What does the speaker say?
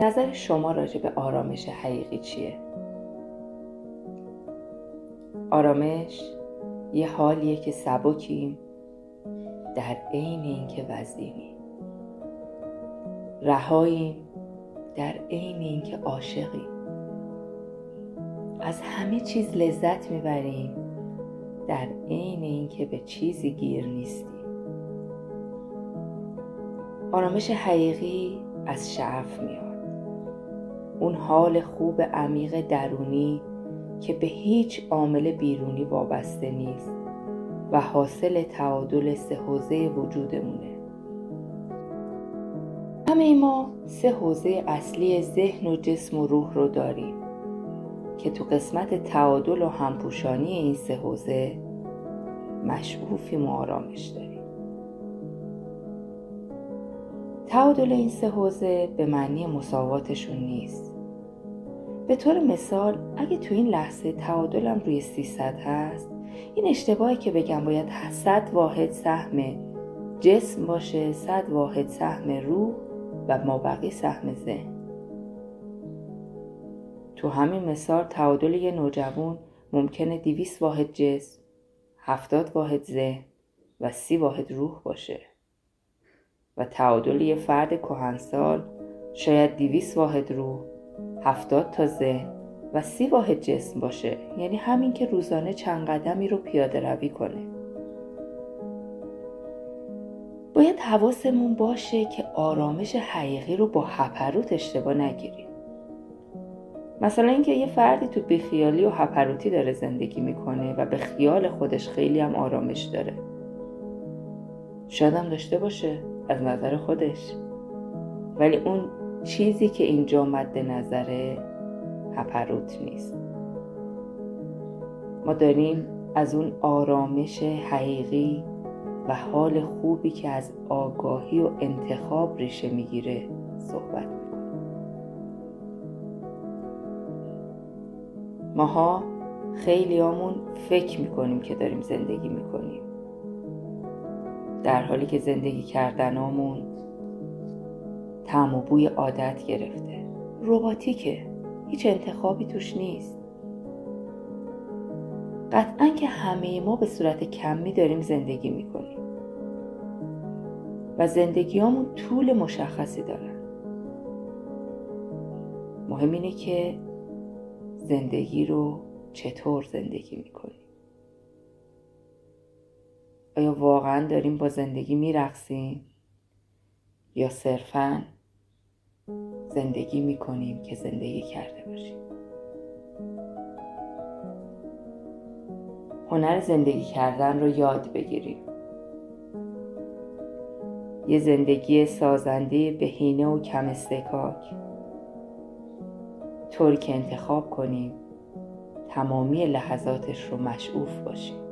نظر شما راجع به آرامش حقیقی چیه؟ آرامش یه حالیه که سبکیم در عین اینکه وزینیم. رهاییم در عین اینکه عاشقیم. از همه چیز لذت می‌بریم در عین اینکه به چیزی گیر نیستیم. آرامش حقیقی از شعف میاد. اون حال خوب عمیق درونی که به هیچ عامل بیرونی وابسته نیست و حاصل تعادل سه حوزه وجودمونه. همه ما سه حوزه اصلی ذهن و جسم و روح رو داریم که تو قسمت تعادل و همپوشانی این سه حوزه مشعوفیم و آرامش داریم. تعادل این سه حوزه به معنی مساواتشون نیست. به طور مثال اگه تو این لحظه تعادلم روی 300 هست این اشتباهی که بگم باید 100 واحد سهم جسم باشه 100 واحد سهم روح و مابقی سهم ذهن. تو همین مثال تعادل یه نوجوان ممکنه 200 واحد جسم 70 واحد ذهن و 30 واحد روح باشه. و تعادل یه فرد کهنسال شاید 200 واحد روح هفتاد تا ذهن و سی واحد جسم باشه. یعنی همین که روزانه چند قدمی رو پیاده روی کنه. باید حواسمون باشه که آرامش حقیقی رو با هپروت اشتباه نگیریم. مثلا اینکه یه فردی تو بیخیالی و هپروتی داره زندگی می‌کنه و به خیال خودش خیلی هم آرامش داره. شاید هم داشته باشه. از نظر خودش. ولی اون چیزی که اینجا مد نظره هپروت نیست. ما داریم از اون آرامش حقیقی و حال خوبی که از آگاهی و انتخاب ریشه می‌گیره صحبت ماها خیلی آمون فکر می‌کنیم که داریم زندگی می‌کنیم. در حالی که زندگی کردنامون تعم و بوی عادت گرفته. رباتیکه. هیچ انتخابی توش نیست. قطعا که همه ما به صورت کمی داریم زندگی می‌کنیم. و زندگیامون طول مشخصی دارن مهم اینه که زندگی رو چطور زندگی می‌کنیم. آیا واقعا داریم با زندگی میرقصیم؟ یا صرفاً زندگی می‌کنیم که زندگی کرده باشیم؟ هنر زندگی کردن رو یاد بگیریم. یه زندگی سازنده بهینه و کم استکاک طوری که انتخاب کنیم تمامی لحظاتش رو مشعوف باشیم.